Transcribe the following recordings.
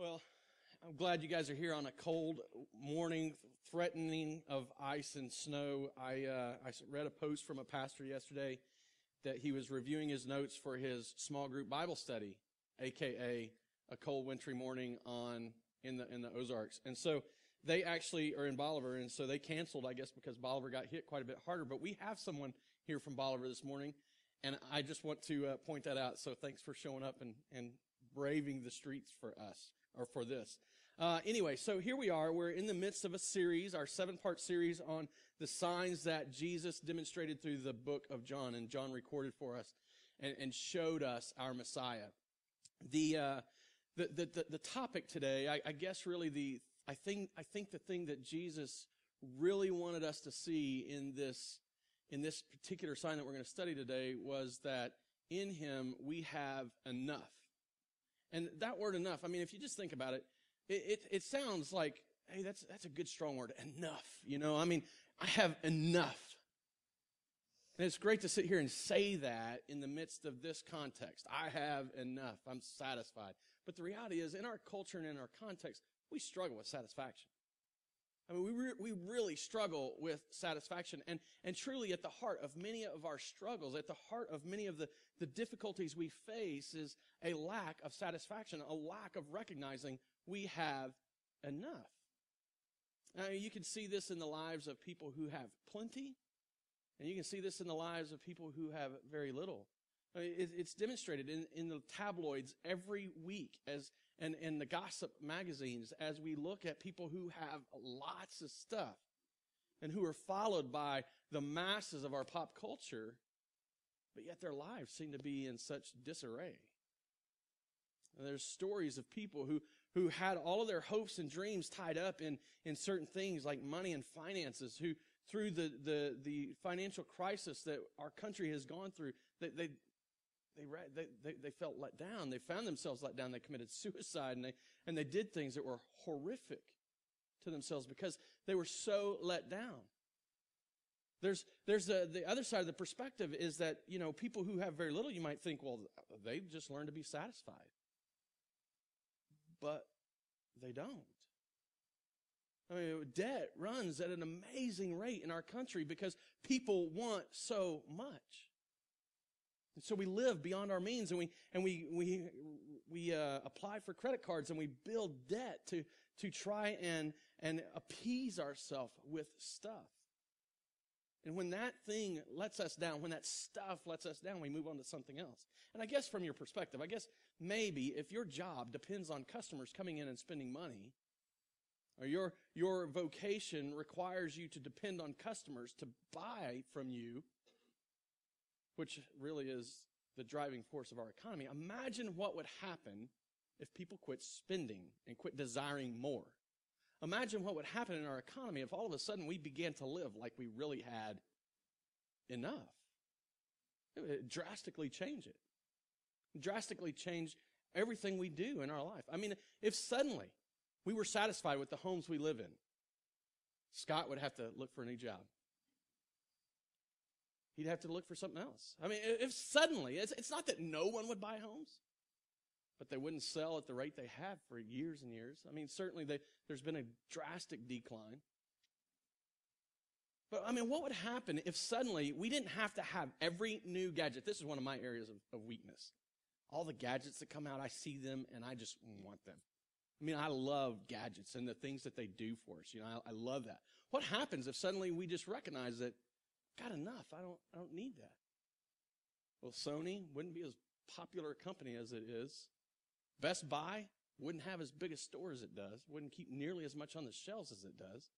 Well, I'm glad you guys are here on a cold morning, threatening of ice and snow. I uh, I read a post from a pastor yesterday that he was reviewing his notes for his small group Bible study, aka a cold wintry morning on in the in the Ozarks. And so they actually are in Bolivar, and so they canceled, I guess, because Bolivar got hit quite a bit harder. But we have someone here from Bolivar this morning, and I just want to uh, point that out. So thanks for showing up and and braving the streets for us or for this. Uh, anyway, so here we are. We're in the midst of a series, our seven part series on the signs that Jesus demonstrated through the book of John, and John recorded for us and, and showed us our Messiah. The, uh, the, the, the, the, topic today, I, I guess really the, I think, I think the thing that Jesus really wanted us to see in this, in this particular sign that we're going to study today was that in him we have enough. And that word enough, I mean, if you just think about it, it, it, it sounds like, hey, that's, that's a good strong word. Enough. You know, I mean, I have enough. And it's great to sit here and say that in the midst of this context. I have enough. I'm satisfied. But the reality is, in our culture and in our context, we struggle with satisfaction. I mean, we, re- we really struggle with satisfaction. And, and truly, at the heart of many of our struggles, at the heart of many of the, the difficulties we face, is a lack of satisfaction, a lack of recognizing we have enough. Now, you can see this in the lives of people who have plenty, and you can see this in the lives of people who have very little. Uh, I mean, it's demonstrated in, in the tabloids every week as and, and the gossip magazines as we look at people who have lots of stuff and who are followed by the masses of our pop culture, but yet their lives seem to be in such disarray. And there's stories of people who, who had all of their hopes and dreams tied up in, in certain things like money and finances, who through the, the, the financial crisis that our country has gone through, they, they, they, they, they felt let down. They found themselves let down. They committed suicide and they, and they did things that were horrific to themselves because they were so let down. There's, there's a, the other side of the perspective is that, you know, people who have very little, you might think, well, they've just learned to be satisfied but they don't. I mean, debt runs at an amazing rate in our country because people want so much. And so we live beyond our means and we, and we, we, we uh, apply for credit cards and we build debt to, to try and, and appease ourselves with stuff. And when that thing lets us down, when that stuff lets us down, we move on to something else. And I guess from your perspective, I guess maybe if your job depends on customers coming in and spending money, or your, your vocation requires you to depend on customers to buy from you, which really is the driving force of our economy, imagine what would happen if people quit spending and quit desiring more. Imagine what would happen in our economy if all of a sudden we began to live like we really had enough. It would drastically change it. Drastically change everything we do in our life. I mean, if suddenly we were satisfied with the homes we live in, Scott would have to look for a new job. He'd have to look for something else. I mean, if suddenly, it's, it's not that no one would buy homes but they wouldn't sell at the rate they have for years and years. I mean, certainly they, there's been a drastic decline. But I mean, what would happen if suddenly we didn't have to have every new gadget? This is one of my areas of, of weakness. All the gadgets that come out, I see them and I just want them. I mean, I love gadgets and the things that they do for us. You know, I, I love that. What happens if suddenly we just recognize that, got enough. I don't, I don't need that. Well, Sony wouldn't be as popular a company as it is Best Buy wouldn't have as big a store as it does, wouldn't keep nearly as much on the shelves as it does,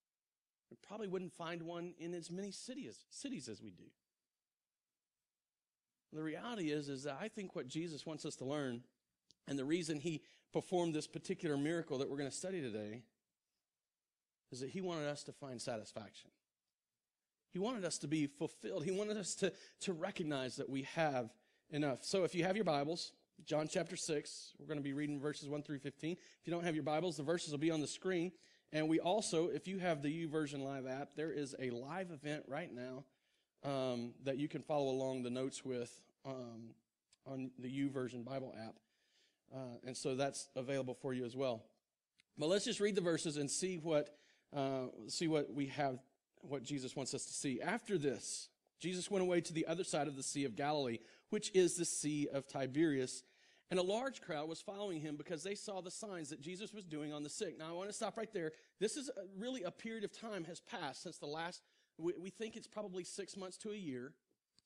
and probably wouldn't find one in as many cities, cities as we do. The reality is, is that I think what Jesus wants us to learn, and the reason he performed this particular miracle that we're going to study today, is that he wanted us to find satisfaction. He wanted us to be fulfilled. He wanted us to, to recognize that we have enough. So if you have your Bibles, John chapter 6. We're going to be reading verses 1 through 15. If you don't have your Bibles, the verses will be on the screen. And we also, if you have the YouVersion Live app, there is a live event right now um, that you can follow along the notes with um, on the YouVersion Bible app. Uh, and so that's available for you as well. But let's just read the verses and see what, uh, see what we have, what Jesus wants us to see. After this, Jesus went away to the other side of the Sea of Galilee, which is the Sea of Tiberias. And a large crowd was following him because they saw the signs that Jesus was doing on the sick. Now, I want to stop right there. This is a, really a period of time has passed since the last, we, we think it's probably six months to a year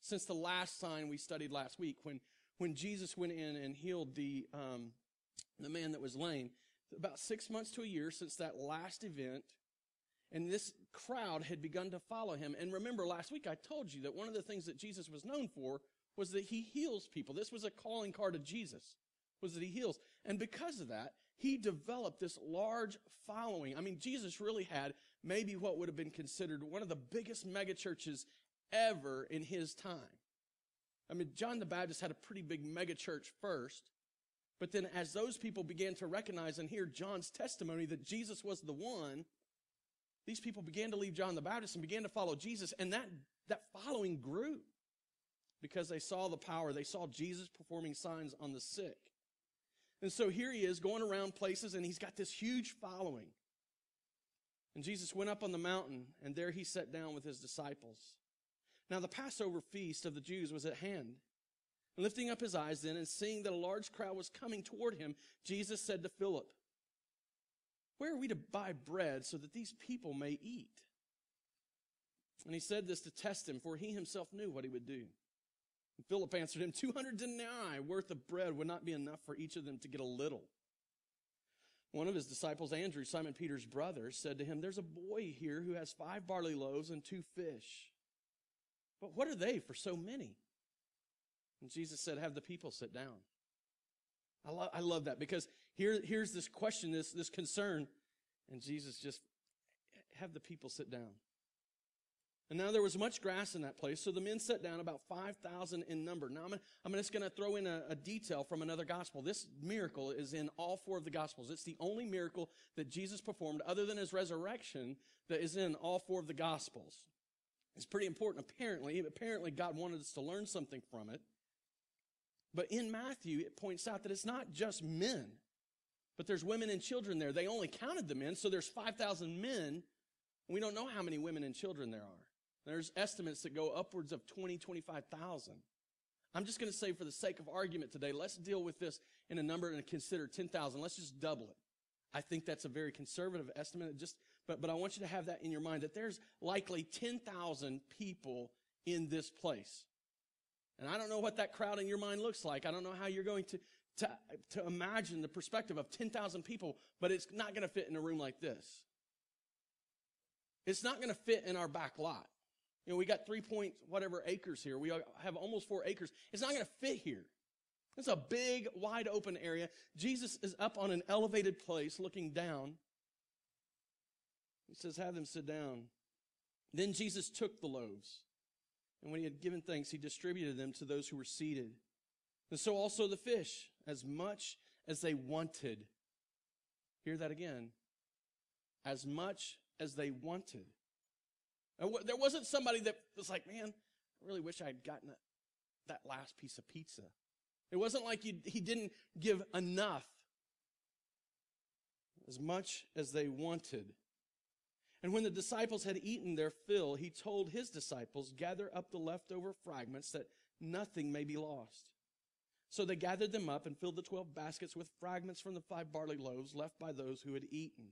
since the last sign we studied last week when, when Jesus went in and healed the, um, the man that was lame. About six months to a year since that last event. And this crowd had begun to follow him. And remember, last week I told you that one of the things that Jesus was known for was that he heals people. This was a calling card of Jesus, was that he heals. And because of that, he developed this large following. I mean, Jesus really had maybe what would have been considered one of the biggest megachurches ever in his time. I mean, John the Baptist had a pretty big megachurch first, but then as those people began to recognize and hear John's testimony that Jesus was the one, these people began to leave John the Baptist and began to follow Jesus, and that, that following grew because they saw the power. They saw Jesus performing signs on the sick. And so here he is going around places, and he's got this huge following. And Jesus went up on the mountain, and there he sat down with his disciples. Now the Passover feast of the Jews was at hand. And lifting up his eyes then, and seeing that a large crowd was coming toward him, Jesus said to Philip, Where are we to buy bread so that these people may eat? And he said this to test him, for he himself knew what he would do. And Philip answered him, 200 denarii worth of bread would not be enough for each of them to get a little. One of his disciples, Andrew, Simon Peter's brother, said to him, There's a boy here who has five barley loaves and two fish. But what are they for so many? And Jesus said, Have the people sit down. I, lo- I love that because here, here's this question, this, this concern, and Jesus just have the people sit down. And now there was much grass in that place, so the men sat down, about 5,000 in number. Now I'm, I'm just going to throw in a, a, detail from another gospel. This miracle is in all four of the gospels. It's the only miracle that Jesus performed, other than his resurrection, that is in all four of the gospels. It's pretty important, apparently. Apparently, God wanted us to learn something from it. But in Matthew, it points out that it's not just men, but there's women and children there. They only counted the men, so there's 5,000 men. We don't know how many women and children there are. There's estimates that go upwards of 20, 25,000. I'm just going to say for the sake of argument today, let's deal with this in a number and consider 10,000. Let's just double it. I think that's a very conservative estimate. Just, but, but I want you to have that in your mind that there's likely 10,000 people in this place. And I don't know what that crowd in your mind looks like. I don't know how you're going to, to, to imagine the perspective of 10,000 people, but it's not going to fit in a room like this. It's not going to fit in our back lot. You know, we got three point whatever acres here. We have almost four acres. It's not going to fit here. It's a big, wide open area. Jesus is up on an elevated place looking down. He says, Have them sit down. Then Jesus took the loaves, and when he had given thanks, he distributed them to those who were seated. And so also the fish, as much as they wanted. Hear that again. As much as they wanted. There wasn't somebody that was like, man, I really wish I had gotten that last piece of pizza. It wasn't like he didn't give enough as much as they wanted. And when the disciples had eaten their fill, he told his disciples, gather up the leftover fragments that nothing may be lost. So they gathered them up and filled the twelve baskets with fragments from the five barley loaves left by those who had eaten.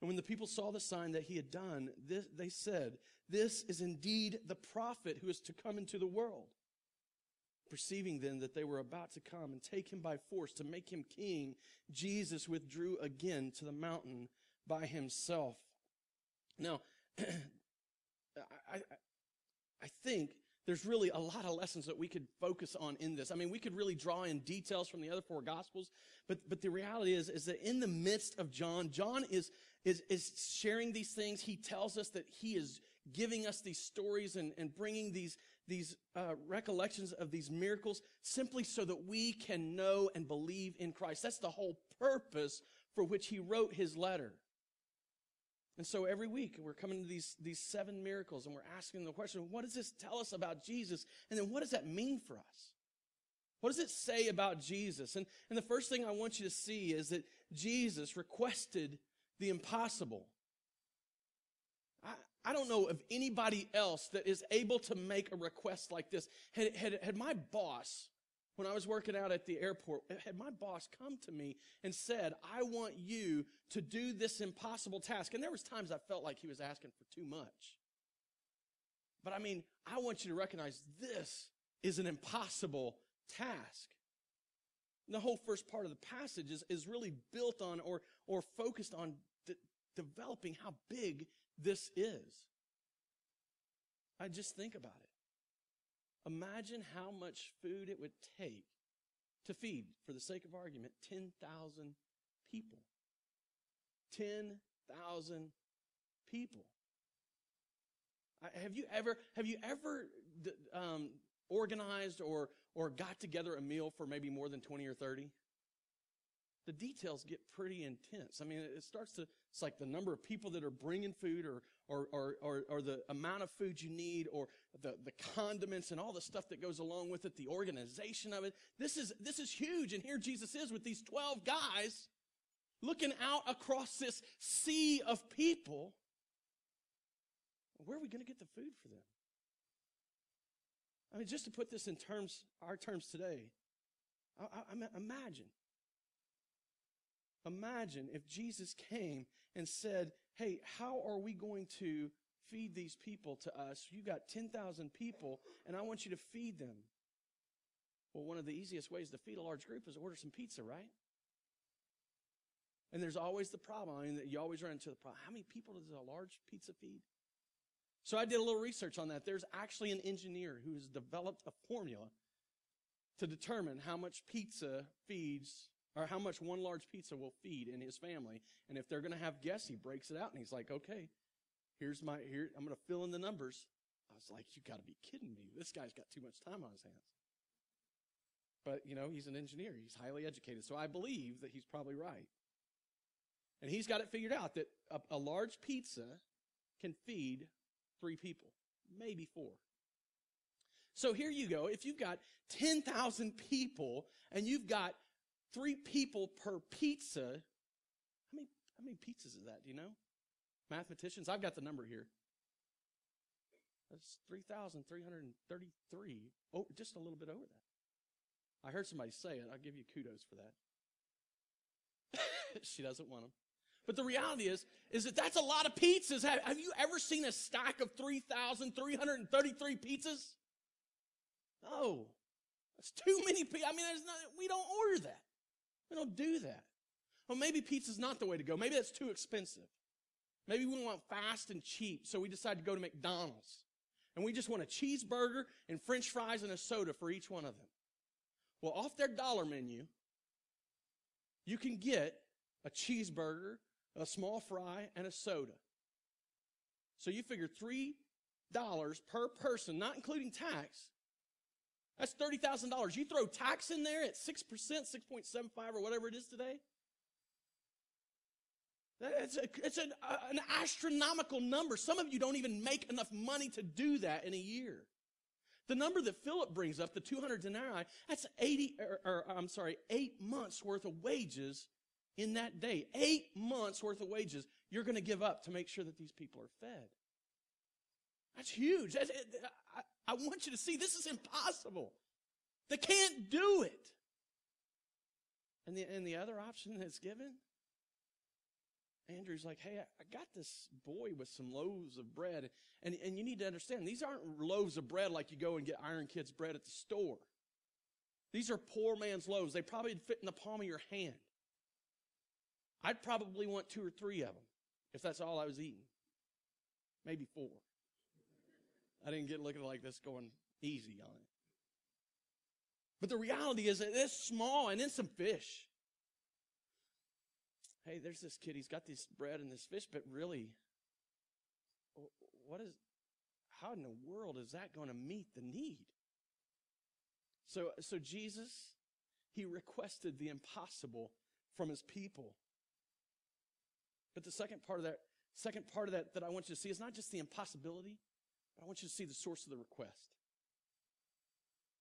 And when the people saw the sign that he had done, this, they said, This is indeed the prophet who is to come into the world. Perceiving then that they were about to come and take him by force to make him king, Jesus withdrew again to the mountain by himself. Now, I, I, I think there's really a lot of lessons that we could focus on in this. I mean, we could really draw in details from the other four gospels, but, but the reality is, is that in the midst of John, John is, is, is sharing these things. He tells us that he is giving us these stories and, and bringing these, these uh, recollections of these miracles simply so that we can know and believe in Christ. That's the whole purpose for which he wrote his letter. And so every week we're coming to these, these seven miracles and we're asking the question, what does this tell us about Jesus? And then what does that mean for us? What does it say about Jesus? And, and the first thing I want you to see is that Jesus requested the impossible. I, I don't know of anybody else that is able to make a request like this. Had, had, had my boss, when I was working out at the airport, had my boss come to me and said, I want you to do this impossible task. And there was times I felt like he was asking for too much. But I mean, I want you to recognize this is an impossible task. And the whole first part of the passage is, is really built on or, or focused on de- developing how big this is. I just think about it. Imagine how much food it would take to feed, for the sake of argument, 10,000 people. 10,000 people. Have you ever, have you ever um, organized or, or got together a meal for maybe more than 20 or 30? The details get pretty intense. I mean, it starts to, it's like the number of people that are bringing food or, or, or, or, or the amount of food you need or the, the condiments and all the stuff that goes along with it, the organization of it. This is, this is huge. And here Jesus is with these 12 guys looking out across this sea of people where are we going to get the food for them? I mean, just to put this in terms, our terms today, I, I, I imagine, imagine if Jesus came and said, Hey, how are we going to feed these people to us? You got 10,000 people, and I want you to feed them. Well, one of the easiest ways to feed a large group is order some pizza, right? And there's always the problem. I mean, you always run into the problem. How many people does a large pizza feed? So I did a little research on that. There's actually an engineer who has developed a formula to determine how much pizza feeds or how much one large pizza will feed in his family. And if they're going to have guests, he breaks it out and he's like, okay, here's my, here, I'm going to fill in the numbers. I was like, you got to be kidding me. This guy's got too much time on his hands. But, you know, he's an engineer. He's highly educated. So I believe that he's probably right. And he's got it figured out that a, a large pizza can feed three people, maybe four. So here you go. If you've got 10,000 people and you've got three people per pizza, how many, how many pizzas is that? Do you know? Mathematicians, I've got the number here. That's 3,333. Oh, just a little bit over that. I heard somebody say it. I'll give you kudos for that. she doesn't want them. But the reality is, is that that's a lot of pizzas. Have, have you ever seen a stack of 3,333 pizzas? No. That's too many pizzas. I mean, not, we don't order that. We don't do that. Well, maybe pizza's not the way to go. Maybe that's too expensive. Maybe we want fast and cheap, so we decide to go to McDonald's. And we just want a cheeseburger and french fries and a soda for each one of them. Well, off their dollar menu, you can get a cheeseburger, a small fry, and a soda. So you figure $3 per person, not including tax. That's $30,000. You throw tax in there at 6%, 6.75 or whatever it is today. It's, a, it's an, uh, an astronomical number. Some of you don't even make enough money to do that in a year. The number that Philip brings up, the 200 denarii, that's 80, or, or I'm sorry, eight months worth of wages in that day, eight months worth of wages, you're going to give up to make sure that these people are fed. That's huge. That's, I, I want you to see this is impossible. They can't do it. And the, and the other option that's given, Andrew's like, hey, I, got this boy with some loaves of bread. And, and you need to understand, these aren't loaves of bread like you go and get Iron Kids bread at the store. These are poor man's loaves. They probably fit in the palm of your hand. I'd probably want two or three of them if that's all I was eating. Maybe four. I didn't get looking like this going easy on it. But the reality is that it's small and then some fish. Hey, there's this kid. He's got this bread and this fish, but really, what is, how in the world is that going to meet the need? So, so Jesus, he requested the impossible from his people. But the second part of that, second part of that that I want you to see is not just the impossibility, but I want you to see the source of the request.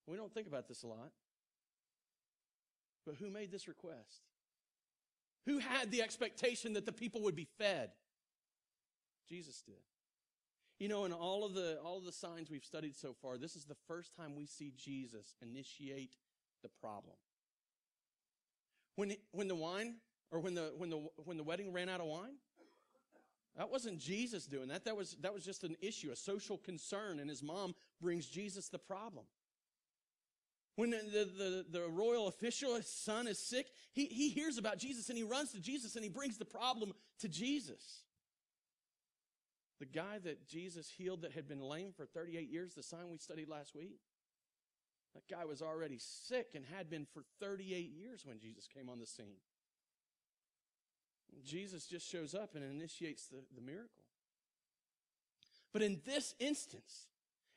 We don't think about this a lot. But who made this request? Who had the expectation that the people would be fed? Jesus did. You know, in all of the all of the signs we've studied so far, this is the first time we see Jesus initiate the problem. When when the wine or when the when the when the wedding ran out of wine, that wasn't Jesus doing that. That was that was just an issue, a social concern, and his mom brings Jesus the problem. When the, the, the, royal official, his son is sick, he, he hears about Jesus and he runs to Jesus and he brings the problem to Jesus. The guy that Jesus healed that had been lame for 38 years, the sign we studied last week, that guy was already sick and had been for 38 years when Jesus came on the scene. Jesus just shows up and initiates the, the miracle. But in this instance,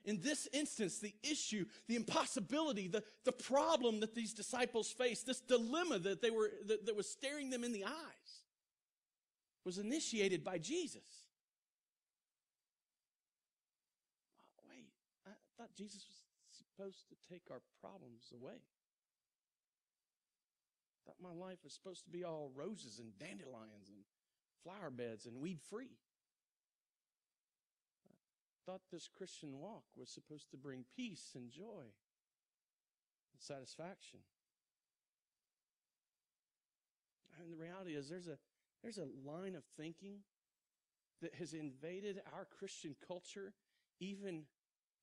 in this instance, the issue, the impossibility, the, the problem that these disciples faced, this dilemma that they were, that, that was staring them in the eyes, was initiated by Jesus. Wait, I thought Jesus was supposed to take our problems away. I thought my life was supposed to be all roses and dandelions and flower beds and weed free thought this Christian walk was supposed to bring peace and joy and satisfaction. And the reality is there's a there's a line of thinking that has invaded our Christian culture, even,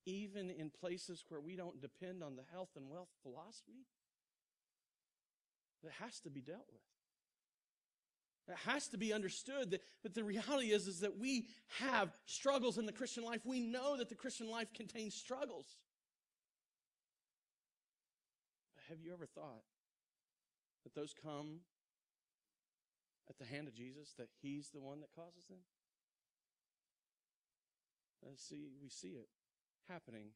even in places where we don't depend on the health and wealth philosophy, that has to be dealt with. It has to be understood that, that the reality is, is that we have struggles in the Christian life. We know that the Christian life contains struggles. But have you ever thought that those come at the hand of Jesus, that He's the one that causes them? And see, we see it happening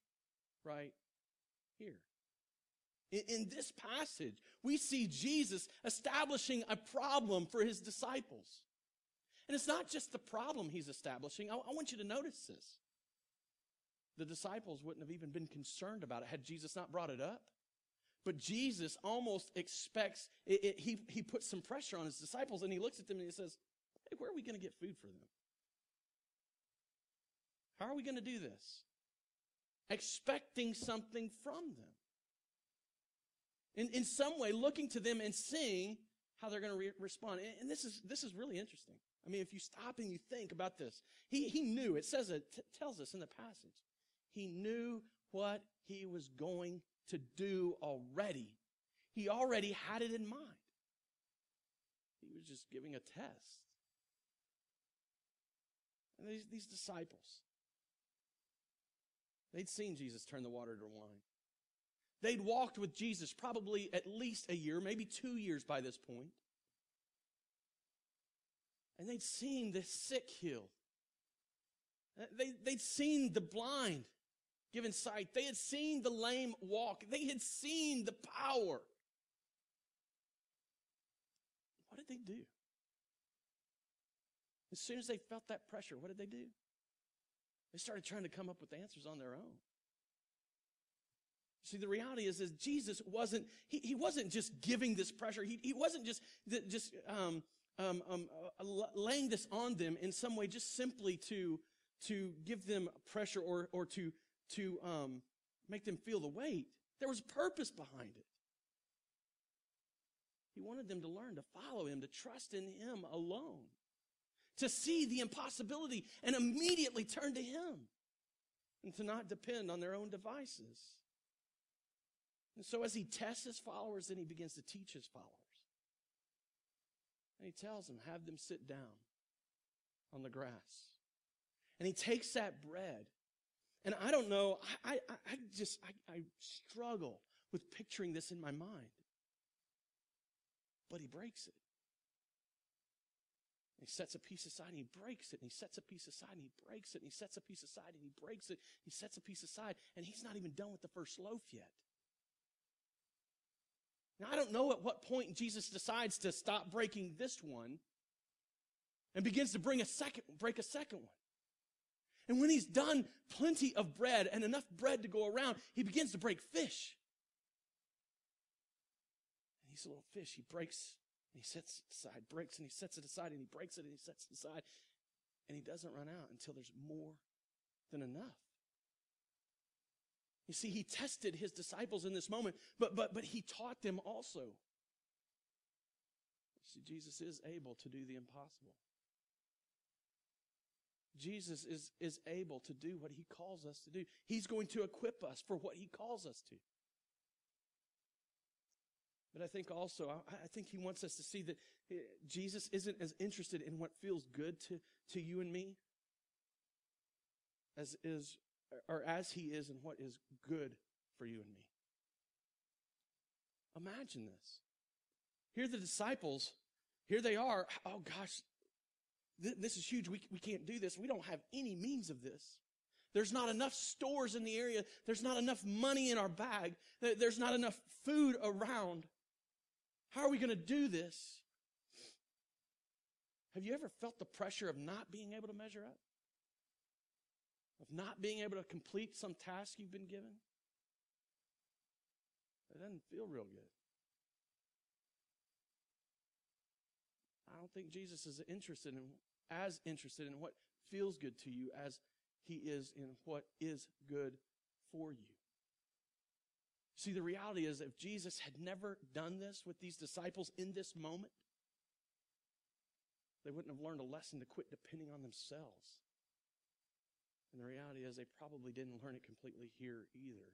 right here. In, this passage, we see Jesus establishing a problem for his disciples. And it's not just the problem he's establishing. I, I want you to notice this. The disciples wouldn't have even been concerned about it had Jesus not brought it up. But Jesus almost expects, it, it, he, he puts some pressure on his disciples and he looks at them and he says, Hey, where are we going to get food for them? How are we going to do this? Expecting something from them in, in some way looking to them and seeing how they're going to re- respond. And, and, this is, this is really interesting. I mean, if you stop and you think about this, he, he knew, it says it, t- tells us in the passage, he knew what he was going to do already. He already had it in mind. He was just giving a test. And these, these disciples, they'd seen Jesus turn the water to wine. They'd walked with Jesus probably at least a year, maybe two years by this point. And they'd seen the sick healed. Uh, they, they'd seen the blind given sight. They had seen the lame walk. They had seen the power. What did they do? As soon as they felt that pressure, what did they do? They started trying to come up with answers on their own. See, the reality is, is Jesus wasn't, he, he wasn't just giving this pressure. He, he wasn't just, just, um, um, um, uh, laying this on them in some way just simply to, to give them pressure or, or to, to, um, make them feel the weight. There was purpose behind it. He wanted them to learn to follow him, to trust in him alone, to see the impossibility and immediately turn to him and to not depend on their own devices. And so as he tests his followers, then he begins to teach his followers. And he tells them, have them sit down on the grass. And he takes that bread. And I don't know, I, I, I just, I, I struggle with picturing this in my mind. But he breaks it. He sets a piece aside and he breaks it, and he sets a piece aside and he breaks it, and he sets a piece aside and he breaks it, he sets a piece aside, and he's not even done with the first loaf yet. Now, I don't know at what point Jesus decides to stop breaking this one and begins to bring a second, break a second one. And when he's done plenty of bread and enough bread to go around, he begins to break fish. And he's a little fish. He breaks and he sets it aside, breaks and he sets it aside, and he breaks it and he sets it aside. And he doesn't run out until there's more than enough. You see, he tested his disciples in this moment, but but but he taught them also. See, Jesus is able to do the impossible. Jesus is, is able to do what he calls us to do. He's going to equip us for what he calls us to. But I think also, I, think he wants us to see that eh, Jesus isn't as interested in what feels good to, to you and me as is, or as he is and what is good for you and me. Imagine this. Here the disciples, here they are. Oh gosh, th- this is huge. We, we can't do this. We don't have any means of this. There's not enough stores in the area. There's not enough money in our bag. There's not enough food around. How are we going to do this? Have you ever felt the pressure of not being able to measure up? Of not being able to complete some task you've been given? It doesn't feel real good. I don't think Jesus is interested in as interested in what feels good to you as he is in what is good for you. See, the reality is if Jesus had never done this with these disciples in this moment, they wouldn't have learned a lesson to quit depending on themselves. And the reality is they probably didn't learn it completely here either.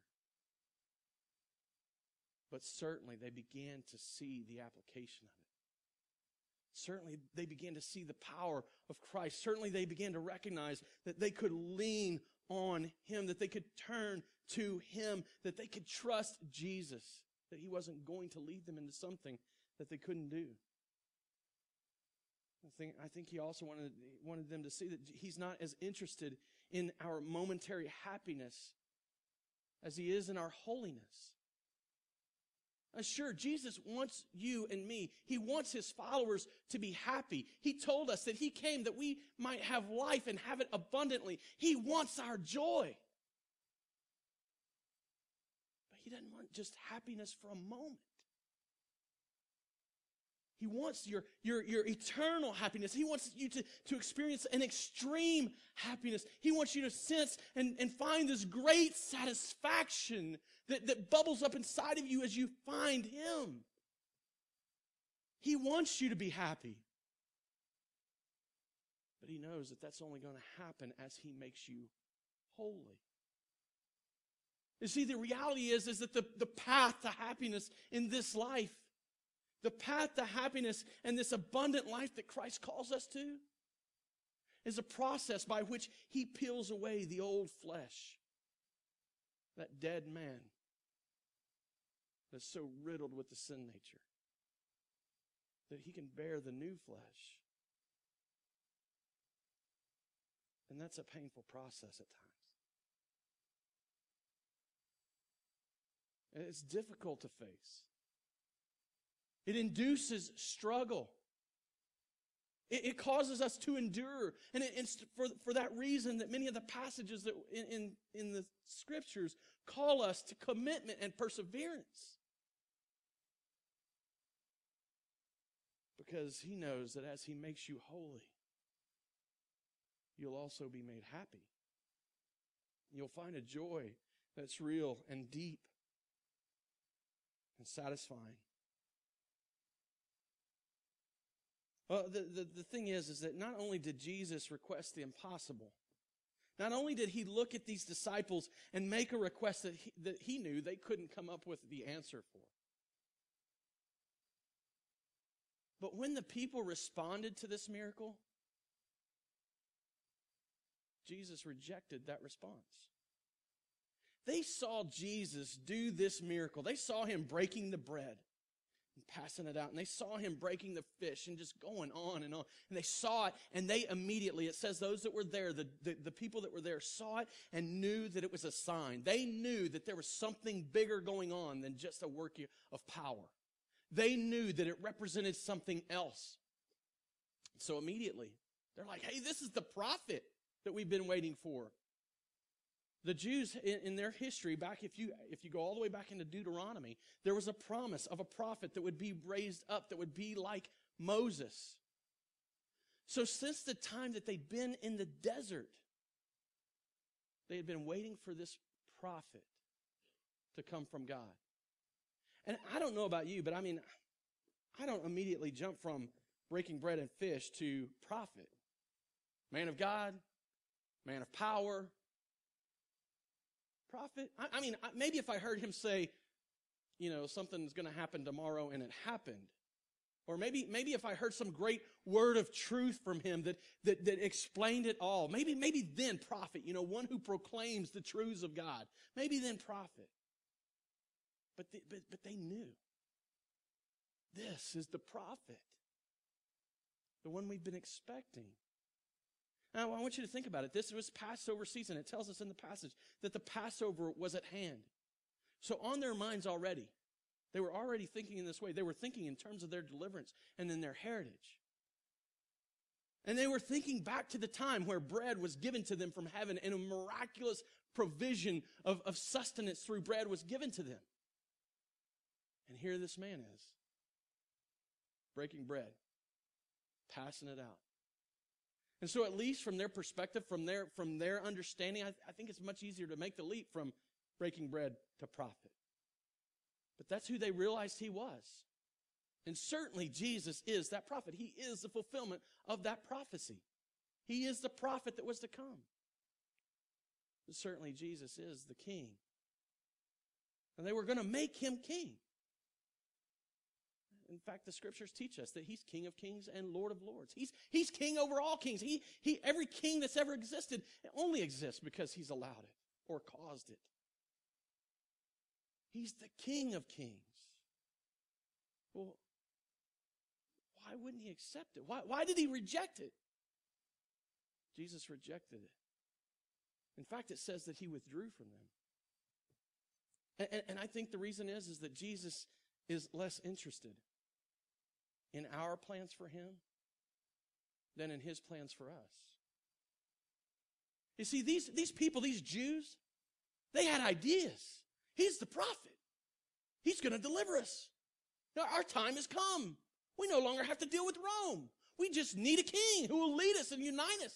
But certainly they began to see the application of it. Certainly they began to see the power of Christ. Certainly they began to recognize that they could lean on Him, that they could turn to Him, that they could trust Jesus, that He wasn't going to lead them into something that they couldn't do. I think, I think He also wanted, wanted them to see that He's not as interested in our momentary happiness as He is in our holiness. Uh, sure, Jesus wants you and me. He wants his followers to be happy. He told us that he came that we might have life and have it abundantly. He wants our joy. But he doesn't want just happiness for a moment. He wants your, your, your eternal happiness. He wants you to, to experience an extreme happiness. He wants you to sense and, and find this great satisfaction that, that bubbles up inside of you as you find Him. He wants you to be happy. But He knows that that's only going to happen as He makes you holy. You see, the reality is, is that the, the path to happiness in this life the path to happiness and this abundant life that Christ calls us to is a process by which he peels away the old flesh, that dead man that's so riddled with the sin nature, that he can bear the new flesh. And that's a painful process at times. And it's difficult to face. It induces struggle. It, it causes us to endure. And it, it's for, for that reason that many of the passages that in, in, in the scriptures call us to commitment and perseverance. Because he knows that as he makes you holy, you'll also be made happy. You'll find a joy that's real and deep and satisfying. Well, the, the, the thing is, is that not only did Jesus request the impossible, not only did he look at these disciples and make a request that he, that he knew they couldn't come up with the answer for, but when the people responded to this miracle, Jesus rejected that response. They saw Jesus do this miracle. They saw him breaking the bread and passing it out. And they saw him breaking the fish and just going on and on. And they saw it and they immediately, it says those that were there, the, the, the, people that were there saw it and knew that it was a sign. They knew that there was something bigger going on than just a work of power. They knew that it represented something else. So immediately, they're like, hey, this is the prophet that we've been waiting for. The Jews in, in, their history, back if you if you go all the way back into Deuteronomy, there was a promise of a prophet that would be raised up, that would be like Moses. So since the time that they'd been in the desert, they had been waiting for this prophet to come from God. And I don't know about you, but I mean, I don't immediately jump from breaking bread and fish to prophet. Man of God, man of power, prophet. I, I mean, maybe if I heard him say, you know, something's going to happen tomorrow and it happened. Or maybe, maybe if I heard some great word of truth from him that, that, that explained it all, maybe, maybe then prophet, you know, one who proclaims the truths of God. Maybe then prophet. But, the, but, but they knew. This is the prophet. The one we've been expecting. Uh, now, I want you to think about it. This was Passover season. It tells us in the passage that the Passover was at hand. So on their minds already, they were already thinking in this way. They were thinking in terms of their deliverance and in their heritage. And they were thinking back to the time where bread was given to them from heaven and a miraculous provision of, of sustenance through bread was given to them. And here this man is breaking bread, passing it out. And so at least from their perspective, from their, from their understanding, I, I think it's much easier to make the leap from breaking bread to prophet. But that's who they realized he was. And certainly Jesus is that prophet. He is the fulfillment of that prophecy. He is the prophet that was to come. But certainly Jesus is the king. And they were going to make him king. In fact, the scriptures teach us that he's King of kings and Lord of lords. He's, he's king over all kings. He, he, every king that's ever existed only exists because he's allowed it or caused it. He's the King of kings. Well, why wouldn't he accept it? Why, why did he reject it? Jesus rejected it. In fact, it says that he withdrew from them. And, and, and I think the reason is, is that Jesus is less interested in our plans for him than in his plans for us. You see, these, these people, these Jews, they had ideas. He's the prophet. He's going to deliver us. Now, our time has come. We no longer have to deal with Rome. We just need a king who will lead us and unite us.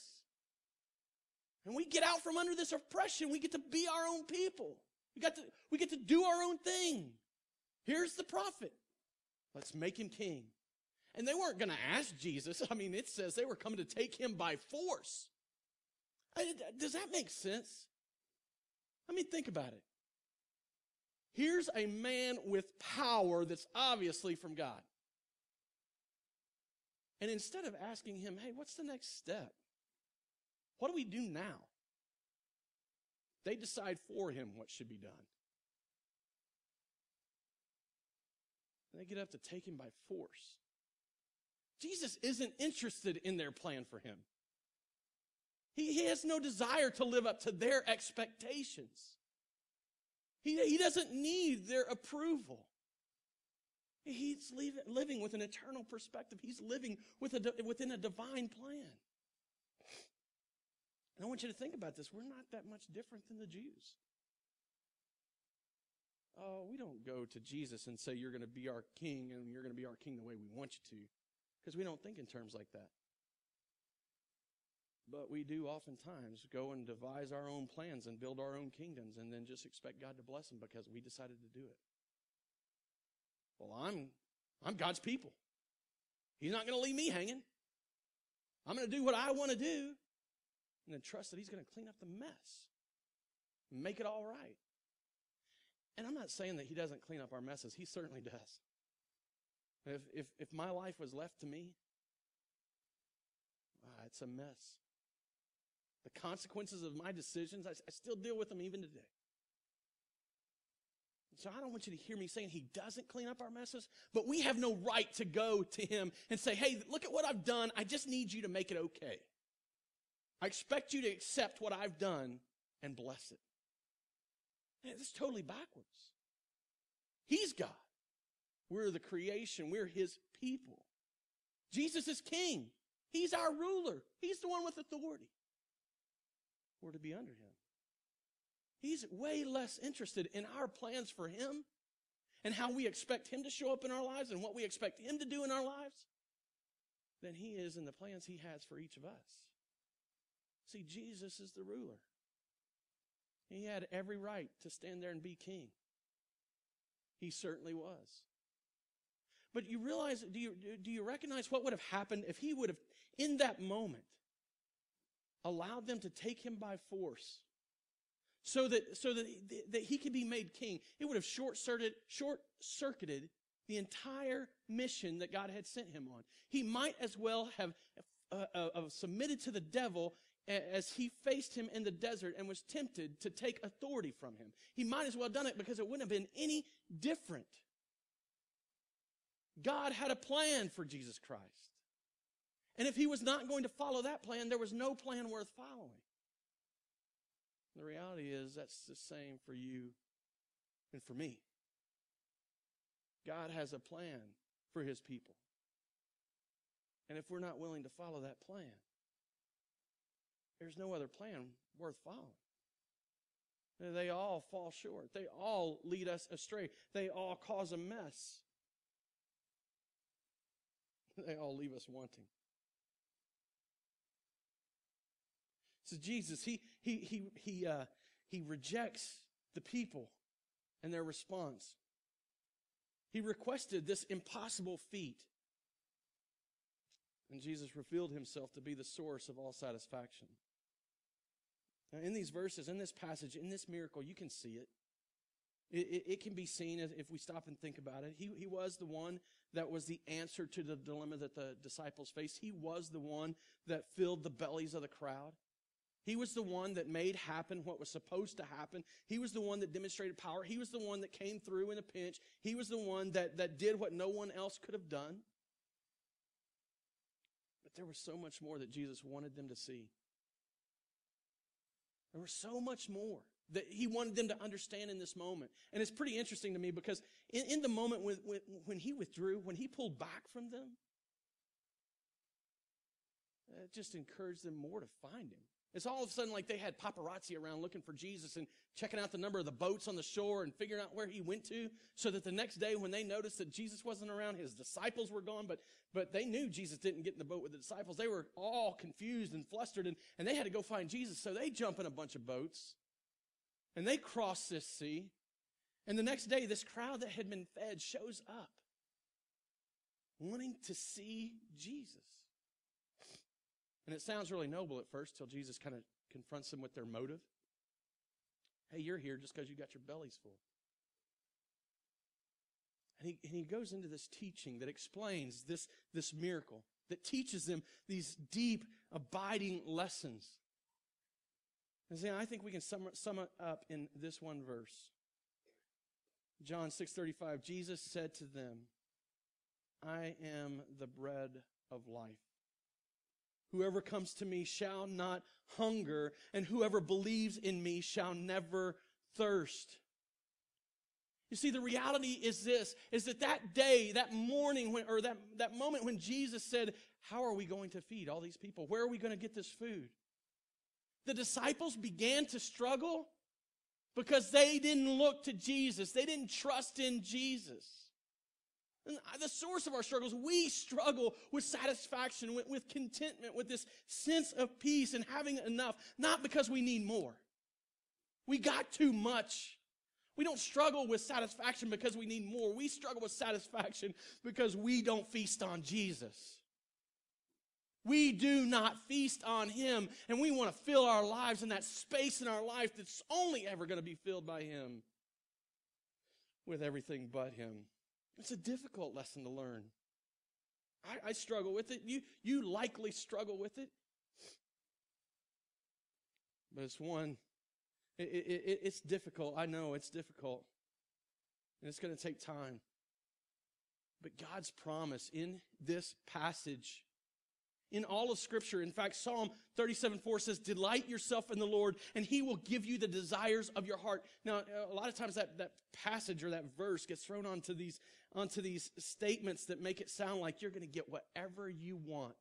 And we get out from under this oppression. We get to be our own people. We, got to, we get to do our own thing. Here's the prophet. Let's make him king. And they weren't going to ask Jesus. I mean, it says they were coming to take him by force. Does that make sense? I mean, think about it. Here's a man with power that's obviously from God. And instead of asking him, hey, what's the next step? What do we do now? They decide for him what should be done. And they get up to take him by force. Jesus isn't interested in their plan for him. He, he has no desire to live up to their expectations. He, he doesn't need their approval. He's living with an eternal perspective. He's living with a, within a divine plan. And I want you to think about this. We're not that much different than the Jews. Oh, we don't go to Jesus and say, You're going to be our king and you're going to be our king the way we want you to because we don't think in terms like that. But we do oftentimes go and devise our own plans and build our own kingdoms and then just expect God to bless them because we decided to do it. Well, I'm, I'm God's people. He's not going to leave me hanging. I'm going to do what I want to do and then trust that He's going to clean up the mess, make it all right. And I'm not saying that He doesn't clean up our messes. He certainly does. If, if, if my life was left to me, ah, it's a mess. The consequences of my decisions, I, I still deal with them even today. So I don't want you to hear me saying he doesn't clean up our messes, but we have no right to go to him and say, hey, look at what I've done. I just need you to make it okay. I expect you to accept what I've done and bless it. Man, this is totally backwards. He's God. We're the creation. We're his people. Jesus is king. He's our ruler. He's the one with authority. We're to be under him. He's way less interested in our plans for him and how we expect him to show up in our lives and what we expect him to do in our lives than he is in the plans he has for each of us. See, Jesus is the ruler. He had every right to stand there and be king. He certainly was. But you realize, do you, do you recognize what would have happened if he would have, in that moment, allowed them to take him by force so that, so that, that he could be made king? It would have short circuited, short circuited the entire mission that God had sent him on. He might as well have uh, uh, submitted to the devil as he faced him in the desert and was tempted to take authority from him. He might as well have done it because it wouldn't have been any different. God had a plan for Jesus Christ. And if he was not going to follow that plan, there was no plan worth following. The reality is that's the same for you and for me. God has a plan for his people. And if we're not willing to follow that plan, there's no other plan worth following. They all fall short. They all lead us astray. They all cause a mess. They all leave us wanting. So Jesus, he he he he uh, he rejects the people and their response. He requested this impossible feat. And Jesus revealed himself to be the source of all satisfaction. Now, in these verses, in this passage, in this miracle, you can see it. It, it, it, can be seen if we stop and think about it. He, he was the one that was the answer to the dilemma that the disciples faced. He was the one that filled the bellies of the crowd. He was the one that made happen what was supposed to happen. He was the one that demonstrated power. He was the one that came through in a pinch. He was the one that, that did what no one else could have done. But there was so much more that Jesus wanted them to see. There was so much more that he wanted them to understand in this moment. And it's pretty interesting to me because in, in the moment when, when, when he withdrew, when he pulled back from them, uh, it just encouraged them more to find him. It's all of a sudden like they had paparazzi around looking for Jesus and checking out the number of the boats on the shore and figuring out where he went to so that the next day when they noticed that Jesus wasn't around, his disciples were gone, but, but they knew Jesus didn't get in the boat with the disciples. They were all confused and flustered and, and they had to go find Jesus. So they jump in a bunch of boats and they cross this sea. And the next day, this crowd that had been fed shows up wanting to see Jesus. And it sounds really noble at first till Jesus kind of confronts them with their motive. Hey, you're here just because you got your bellies full. And he, and he goes into this teaching that explains this, this miracle, that teaches them these deep, abiding lessons. And see, I think we can sum, sum it up in this one verse. John 6:35 Jesus said to them, I am the bread of life. Whoever comes to me shall not hunger, and whoever believes in me shall never thirst. You see, the reality is this, is that that day, that morning, when, or that, that moment when Jesus said, how are we going to feed all these people? Where are we going to get this food? The disciples began to struggle because they didn't look to Jesus. They didn't trust in Jesus. And the source of our struggles, we struggle with satisfaction, with, with, contentment, with this sense of peace and having enough, not because we need more. We got too much. We don't struggle with satisfaction because we need more. We struggle with satisfaction because we don't feast on Jesus. We do not feast on Him, and we want to fill our lives in that space in our life that's only ever going to be filled by Him with everything but Him. It's a difficult lesson to learn. I, I struggle with it. You, you likely struggle with it. But it's one, it, it, it, it's difficult. I know it's difficult. And it's going to take time. But God's promise in this passage in all of scripture. In fact, Psalm 37 4 says, Delight yourself in the Lord, and he will give you the desires of your heart. Now, a lot of times that, that passage or that verse gets thrown onto these, onto these statements that make it sound like you're going to get whatever you want.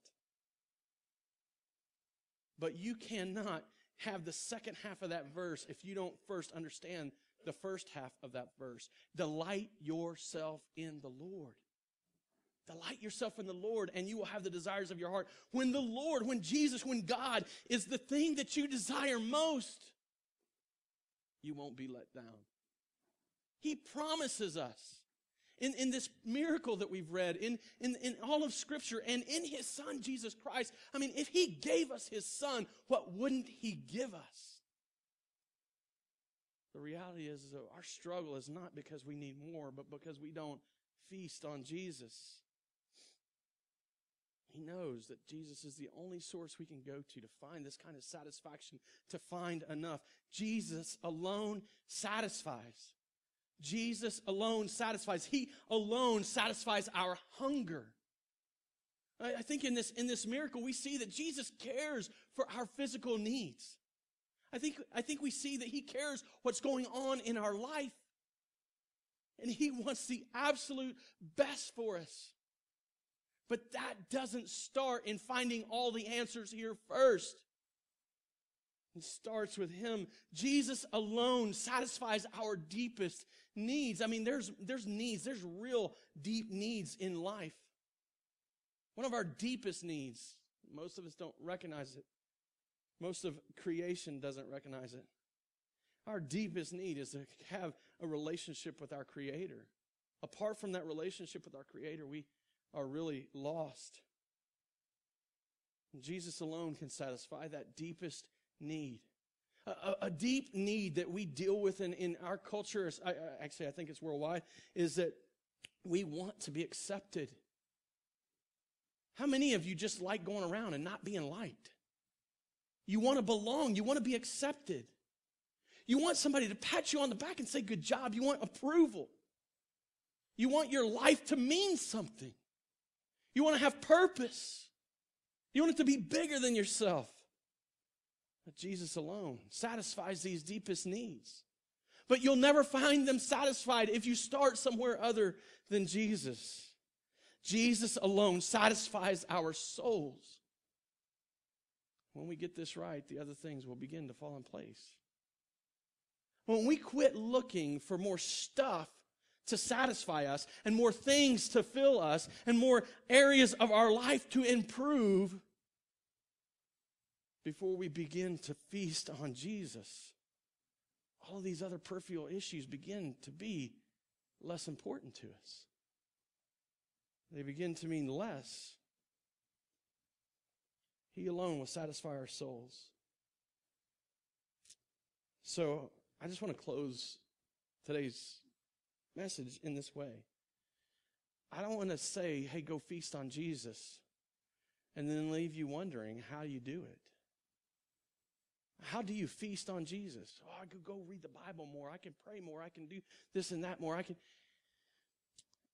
But you cannot have the second half of that verse if you don't first understand the first half of that verse. Delight yourself in the Lord. Delight yourself in the Lord, and you will have the desires of your heart. When the Lord, when Jesus, when God is the thing that you desire most, you won't be let down. He promises us in, in this miracle that we've read, in, in, in all of Scripture, and in His Son, Jesus Christ. I mean, if He gave us His Son, what wouldn't He give us? The reality is, is our struggle is not because we need more, but because we don't feast on Jesus. He knows that Jesus is the only source we can go to to find this kind of satisfaction, to find enough. Jesus alone satisfies. Jesus alone satisfies. He alone satisfies our hunger. I think in this, in this miracle, we see that Jesus cares for our physical needs. I think, I think we see that he cares what's going on in our life. And he wants the absolute best for us. But that doesn't start in finding all the answers here first. It starts with Him. Jesus alone satisfies our deepest needs. I mean, there's, there's needs, there's real deep needs in life. One of our deepest needs, most of us don't recognize it. Most of creation doesn't recognize it. Our deepest need is to have a relationship with our Creator. Apart from that relationship with our Creator, we are really lost. Jesus alone can satisfy that deepest need. A, a, deep need that we deal with in, in our culture, is, I, actually, I think it's worldwide, is that we want to be accepted. How many of you just like going around and not being liked? You want to belong, you want to be accepted. You want somebody to pat you on the back and say, Good job. You want approval. You want your life to mean something. You want to have purpose. You want it to be bigger than yourself. But Jesus alone satisfies these deepest needs. But you'll never find them satisfied if you start somewhere other than Jesus. Jesus alone satisfies our souls. When we get this right, the other things will begin to fall in place. When we quit looking for more stuff to satisfy us and more things to fill us and more areas of our life to improve before we begin to feast on Jesus, all of these other peripheral issues begin to be less important to us. They begin to mean less. He alone will satisfy our souls. So I just want to close today's message in this way. I don't want to say, hey, go feast on Jesus, and then leave you wondering how you do it. How do you feast on Jesus? Oh, I could go read the Bible more. I can pray more. I can do this and that more. I can.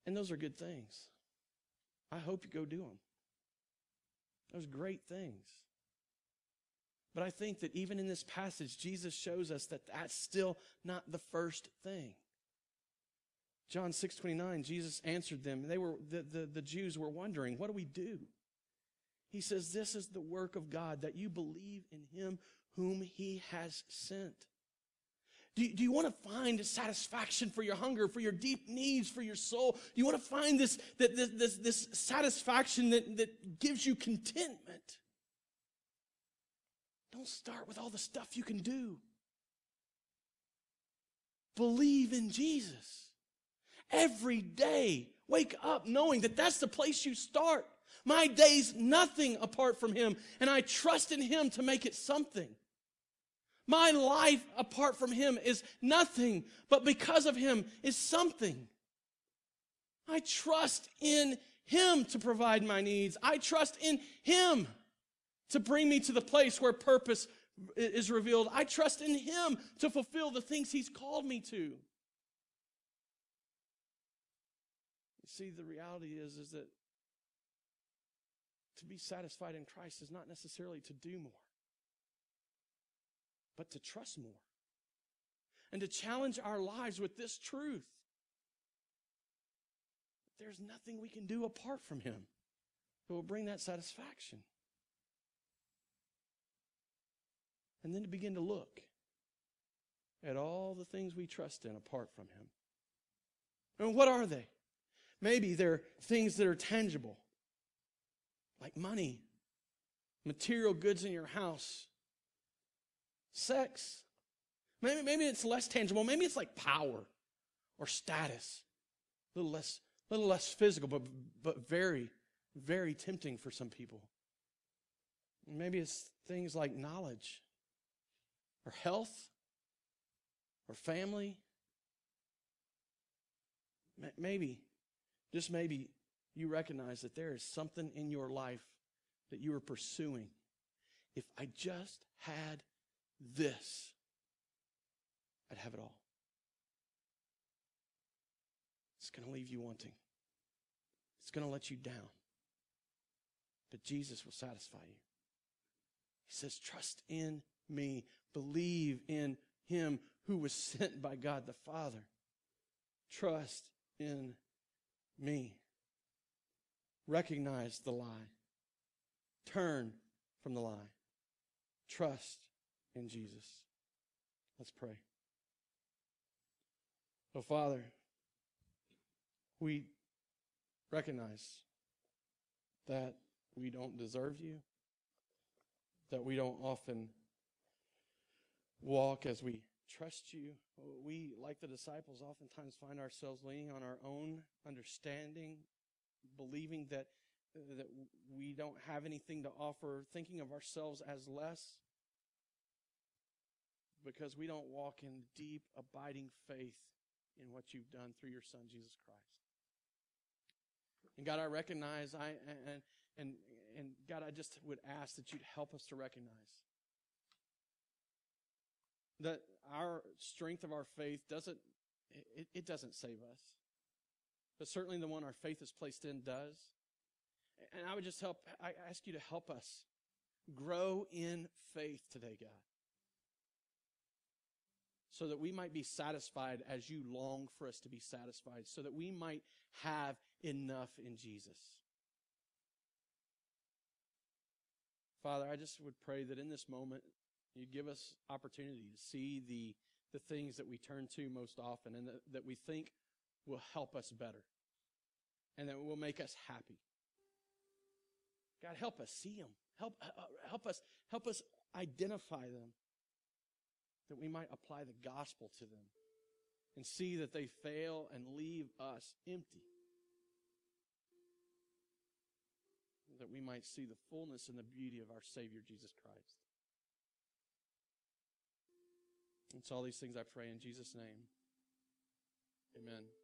And those are good things. I hope you go do them. Those great things. But I think that even in this passage, Jesus shows us that that's still not the first thing. John 6 29, Jesus answered them. They were, the, the, the Jews were wondering, what do we do? He says, This is the work of God, that you believe in him whom he has sent. Do you, do you want to find satisfaction for your hunger, for your deep needs, for your soul? Do you want to find this, this, this, this satisfaction that, that gives you contentment? Don't start with all the stuff you can do. Believe in Jesus. Every day, wake up knowing that that's the place you start. My day's nothing apart from Him, and I trust in Him to make it something. My life apart from Him is nothing, but because of Him is something. I trust in Him to provide my needs. I trust in Him to bring me to the place where purpose is revealed. I trust in Him to fulfill the things He's called me to. See, the reality is, is that to be satisfied in Christ is not necessarily to do more, but to trust more. And to challenge our lives with this truth. There's nothing we can do apart from Him that will bring that satisfaction. And then to begin to look at all the things we trust in apart from Him. And what are they? Maybe they're things that are tangible, like money, material goods in your house, sex. Maybe, maybe it's less tangible. Maybe it's like power or status. A little less, little less physical, but, but very, very tempting for some people. Maybe it's things like knowledge or health or family. Maybe, just maybe, you recognize that there is something in your life that you are pursuing. If I just had this, I'd have it all. It's going to leave you wanting. It's going to let you down. But Jesus will satisfy you. He says, Trust in me, believe in him who was sent by God the Father. Trust in me. Recognize the lie. Turn from the lie. Trust in Jesus. Let's pray. Oh, Father, we recognize that we don't deserve you, that we don't often walk as we trust you. We, like the disciples, oftentimes find ourselves leaning on our own understanding, believing that, that we don't have anything to offer, thinking of ourselves as less because we don't walk in deep, abiding faith in what you've done through your Son, Jesus Christ. And God, I recognize, I and and and God, I just would ask that you'd help us to recognize that our strength of our faith doesn't it, it doesn't save us. But certainly the one our faith is placed in does. And I would just help I ask you to help us grow in faith today, God so that we might be satisfied as you long for us to be satisfied, so that we might have enough in Jesus. Father, I just would pray that in this moment, you give us opportunity to see the, the things that we turn to most often and that, that we think will help us better and that will make us happy. God, help us see them. Help, uh, help us, help us identify them that we might apply the gospel to them and see that they fail and leave us empty. That we might see the fullness and the beauty of our Savior Jesus Christ. So all these things I pray in Jesus' name. Amen.